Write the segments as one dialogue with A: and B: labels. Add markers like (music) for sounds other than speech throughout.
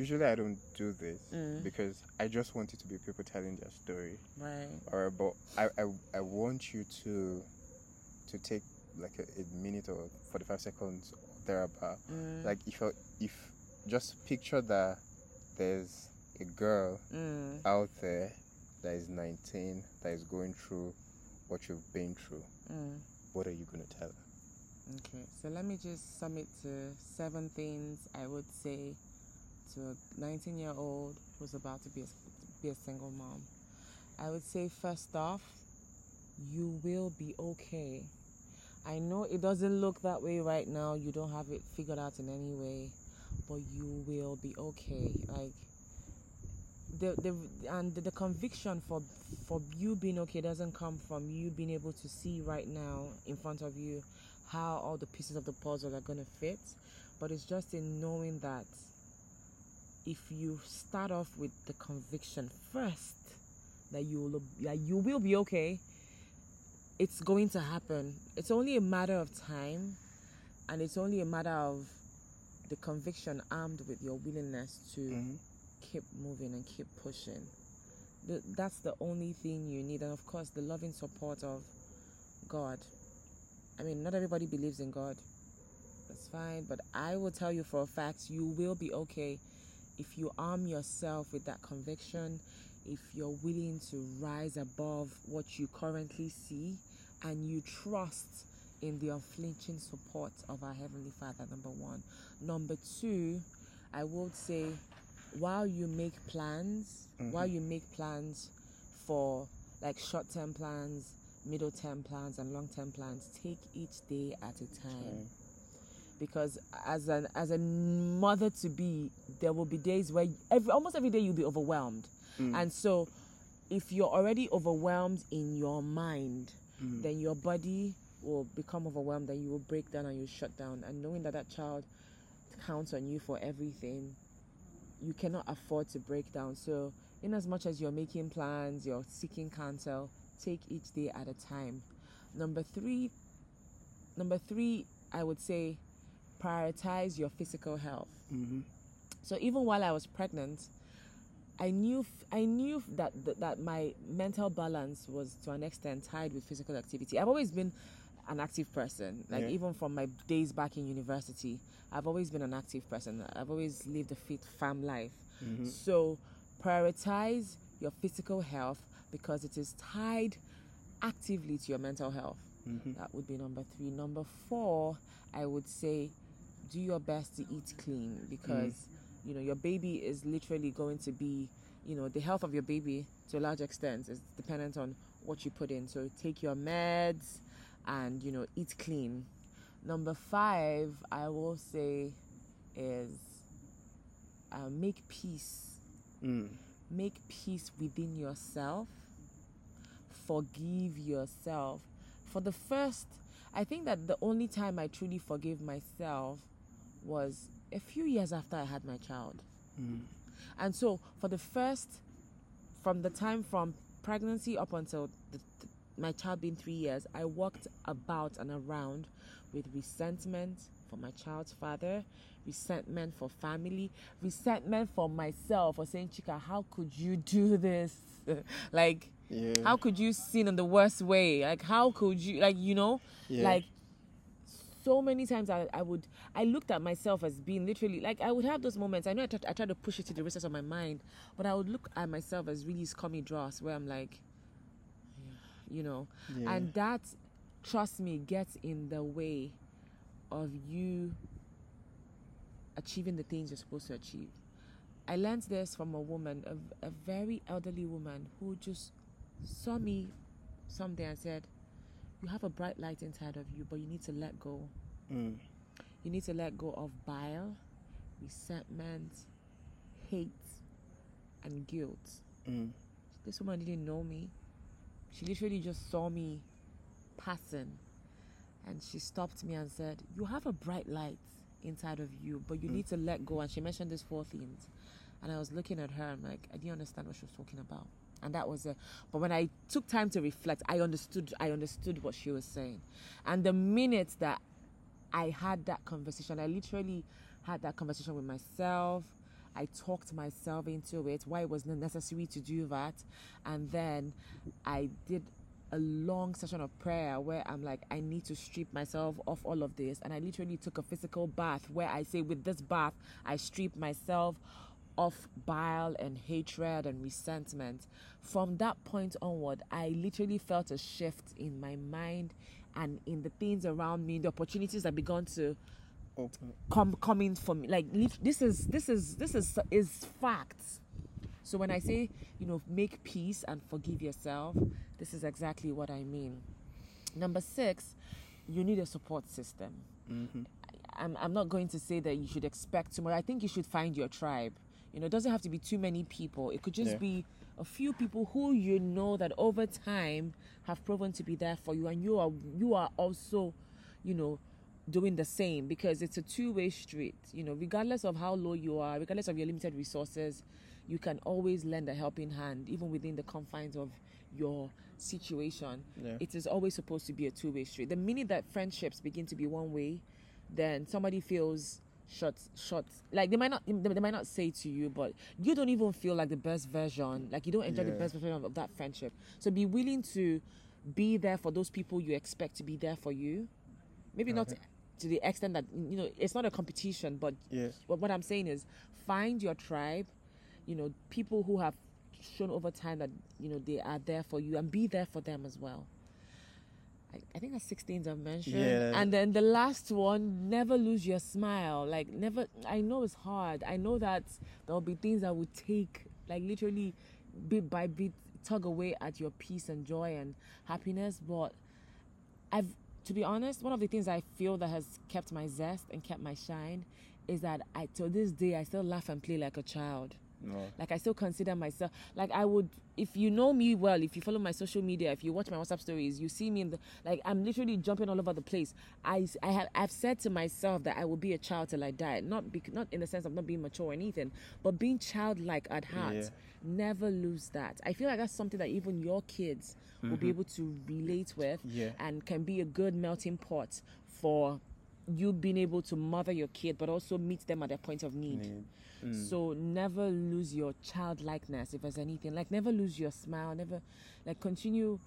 A: usually I don't do this
B: Mm.
A: because I just want it to be people telling their story.
B: Right.
A: Or but I, I, I want you to to take like a, a minute or forty five seconds thereabout.
B: Mm.
A: Like if if just picture that there's a girl
B: Mm.
A: out there that is nineteen that is going through what you've been through.
B: Mm.
A: What are you gonna tell her?
B: Okay, so let me just sum it to seven things I would say to a 19 year old who's about to be a, be a single mom. I would say, first off, you will be okay. I know it doesn't look that way right now, you don't have it figured out in any way, but you will be okay. Like, the, the and the, the conviction for for you being okay doesn't come from you being able to see right now in front of you how all the pieces of the puzzle are to fit but it's just in knowing that if you start off with the conviction first that you will that you will be okay it's going to happen it's only a matter of time and it's only a matter of the conviction armed with your willingness to
A: Mm-hmm.
B: keep moving and keep pushing. That's the only thing you need, and of course, the loving support of God. I mean, not everybody believes in God. That's fine, but I will tell you for a fact you will be okay if you arm yourself with that conviction, if you're willing to rise above what you currently see, and you trust in the unflinching support of our Heavenly Father, number one. Number two, I would say while you make plans, mm-hmm. while you make plans for like short term plans, middle term plans, and long term plans, take each day at a time. Because as an as a mother to be, there will be days where every almost every day you'll be overwhelmed, and so if you're already overwhelmed in your mind, then your body will become overwhelmed, and you will break down and you'll shut down. And knowing that that child counts on you for everything, you cannot afford to break down. So, in as much as you're making plans, you're seeking counsel, take each day at a time. Number three, number three, I would say, prioritize your physical health.
A: Mm-hmm.
B: So even while I was pregnant, I knew I knew that, that that my mental balance was to an extent tied with physical activity. I've always been an active person. Like
A: Yeah.
B: even from my days back in university, I've always been an active person. I've always lived a fit farm life. Mm-hmm. So prioritize your physical health because it is tied actively to your mental health. Mm-hmm. That would be number three. Number four, I would say do your best to eat clean because mm. You know your baby is literally going to be you know the health of your baby to a large extent is dependent on what you put in. So take your meds and you know eat clean. Number five i will say is uh, make peace.
A: Mm.
B: make peace within yourself. Forgive yourself. For the first i think that the only time i truly forgave myself was a few years after i had my child
A: Mm.
B: and so for the first from the time from pregnancy up until the, the, my child being three years i walked about and around with resentment for my child's father resentment for family resentment for myself for saying chika how could you do this (laughs) like
A: Yeah.
B: how could you sin in the worst way like how could you like you know
A: Yeah.
B: like so many times I, I would I looked at myself as being literally like I would have those moments. I know I tried, I tried to push it to the recess of my mind but I would look at myself as really scummy dross where I'm like (sighs) you know?
A: Yeah.
B: and that trust me gets in the way of you achieving the things you're supposed to achieve. I learned this from a woman a, a very elderly woman who just saw me someday and said you have a bright light inside of you but you need to let go
A: Mm.
B: you need to let go of bile, resentment, hate, and guilt.
A: Mm.
B: This woman didn't know me. She literally just saw me passing. And she stopped me and said, You have a bright light inside of you, but you need to let go. And she mentioned these four things. And I was looking at her, I'm like, I didn't understand what she was talking about. And that was it. But when I took time to reflect, I understood I understood what she was saying. And the minute that I had that conversation. I literally had that conversation with myself. I talked myself into it, why it was necessary to do that. And then I did a long session of prayer where I'm like, I need to strip myself off all of this. And I literally took a physical bath where I say, with this bath, I strip myself of bile and hatred and resentment. From that point onward, I literally felt a shift in my mind and in the things around me, the opportunities that began to come coming for me. Like this is this is this is is facts. So when I say you know make peace and forgive yourself, this is exactly what I mean. Number six, you need a support system.
A: Mm-hmm.
B: I'm, I'm not going to say that you should expect too much. I think you should find your tribe. You know, it doesn't have to be too many people. It could just
A: Yeah.
B: be a few people who you know that over time have proven to be there for you, and you are you are also, you know, doing the same because it's a two-way street. You know, regardless of how low you are, regardless of your limited resources, you can always lend a helping hand, even within the confines of your situation
A: Yeah.
B: it is always supposed to be a two-way street the minute that friendships begin to be one way then somebody feels short short like they might not they might not say to you but you don't even feel like the best version. Like you don't enjoy the best version of that friendship. So be willing to be there for those people you expect to be there for you. Maybe not to the extent that you know it's not a competition but
A: Yeah.
B: what, what I'm saying is find your tribe, you know, people who have shown over time that, you know, they are there for you and be there for them as well. I, I think that's six things I've mentioned.
A: Yeah.
B: And then the last one, never lose your smile. Like never I know it's hard. I know that there'll be things that will take like literally bit by bit tug away at your peace and joy and happiness, but I've to be honest, one of the things I feel that has kept my zest and kept my shine is that I to this day I still laugh and play like a child.
A: No.
B: Like I still consider myself like I would if you know me well, if you follow my social media, if you watch my WhatsApp stories, you see me in the like I'm literally jumping all over the place. I I have I've said to myself that I will be a child till I die, not bec not in the sense of not being mature or anything, but being childlike at heart.
A: Yeah.
B: Never lose that. I feel like that's something that even your kids will be mm-hmm. able to relate with
A: Yeah.
B: and can be a good melting pot for you being able to mother your kid but also meet them at their point of need.
A: Need. Mm.
B: So never lose your childlikeness if there's anything. Like never lose your smile, never like continue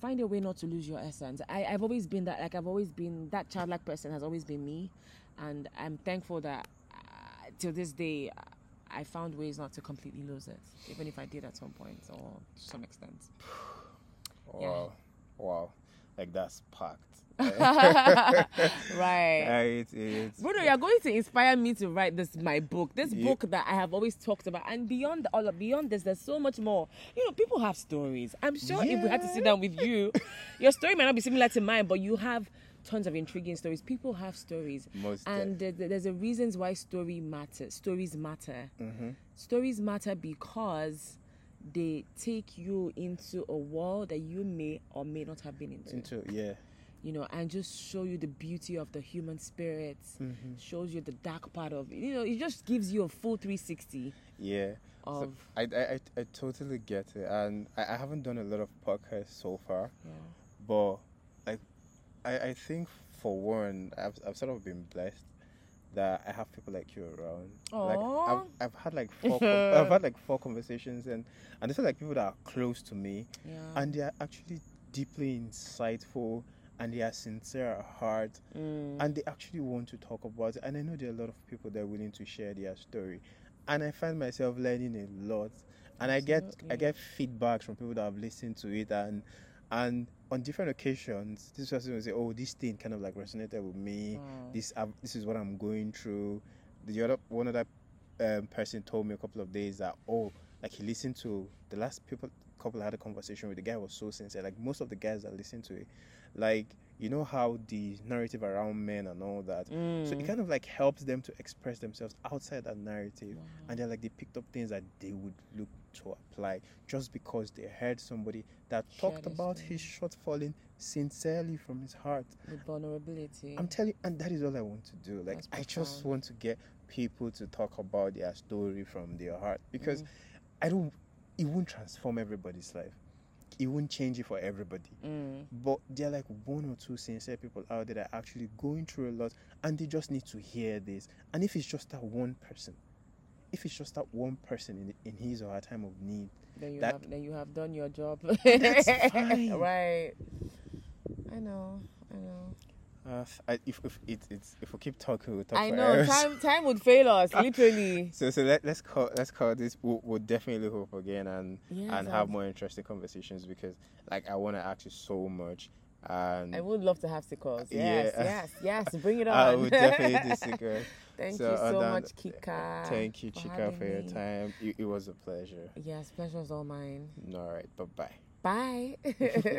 B: find a way not to lose your essence. I, I've always been that like I've always been that childlike person has always been me and I'm thankful that uh, till this day I found ways not to completely lose it, even if I did at some point or to some extent. (sighs) Yeah.
A: Wow. Wow. Like that's packed. (laughs)
B: right. (laughs)
A: right. It's
B: Bruno, you're going to inspire me to write this my book. This
A: Yeah.
B: book that I have always talked about, and beyond all of beyond this, there's so much more. You know, people have stories. I'm sure if we had to sit down with you, your story might not be similar to mine, but you have tons of intriguing stories. People have stories,
A: most
B: and there- there- there's a reasons why story matters. Stories matter.
A: mm-hmm.
B: Stories matter because they take you into a world that you may or may not have been into
A: into yeah.
B: You know, and just show you the beauty of the human spirit,
A: Mm-hmm.
B: shows you the dark part of you know, it just gives you a full 360
A: Yeah. So
B: of
A: I, I, I, I totally get it, and I, I haven't done a lot of podcasts so far,
B: yeah.
A: but like, I, I think for one, I've, I've sort of been blessed that I have people like you around. Like I've, I've had like (laughs) four, con- I've had like four conversations, and and these are like people that are close to me,
B: Yeah.
A: and they are actually deeply insightful, and they are sincere at heart,
B: Mm.
A: and they actually want to talk about it. And I know there are a lot of people that are willing to share their story, and I find myself learning a lot. And I get I get feedbacks from people that have listened to it, and and on different occasions, this person will say, "Oh, this thing kind of like resonated with me.
B: Wow.
A: This uh, this is what I'm going through." The other one other um, person told me a couple of days that oh, like he listened to the last people couple I had a conversation with. The guy was so sincere. Like most of the guys that listen to it, like you know how the narrative around men and all that. So it
B: Mm.
A: kind of like helps them to express themselves outside that narrative.
B: Wow.
A: And they're like they picked up things that they would look to apply just because they heard somebody that talked about
B: story.
A: his shortfalling sincerely from his heart.
B: With vulnerability.
A: I'm telling you and that is all I want to do. Like
B: That's
A: I just want to get people to talk about their story from their heart because
B: Mm.
A: I don't it won't transform everybody's life. It won't change it for everybody.
B: Mm.
A: But there are like one or two sincere people out there that are actually going through a lot and they just need to hear this. And if it's just that one person, if it's just that one person in in his or her time of need,
B: Then you
A: That-
B: have then you have done your job.
A: That's (laughs) fine.
B: right. I know. I know.
A: Uh, if if it, it's if we keep talking, we'll talk
B: I know.
A: hours.
B: Time time would fail us, (laughs) literally.
A: So so let, let's call let's call this. We'll, we'll definitely hope again and
B: Yes,
A: and have more interesting conversations because like I want to ask you so much and
B: I would love to have sickles.
A: Yeah.
B: Yes, yes, (laughs) yes. Bring it on.
A: I would (laughs) definitely disagree.
B: Thank
A: So,
B: you so
A: Adan,
B: much, Chika.
A: Thank you,
B: for
A: Chika, for your
B: me.
A: time. It, it was a pleasure.
B: Yes, pleasure's all mine.
A: All right, bye bye.
B: Bye.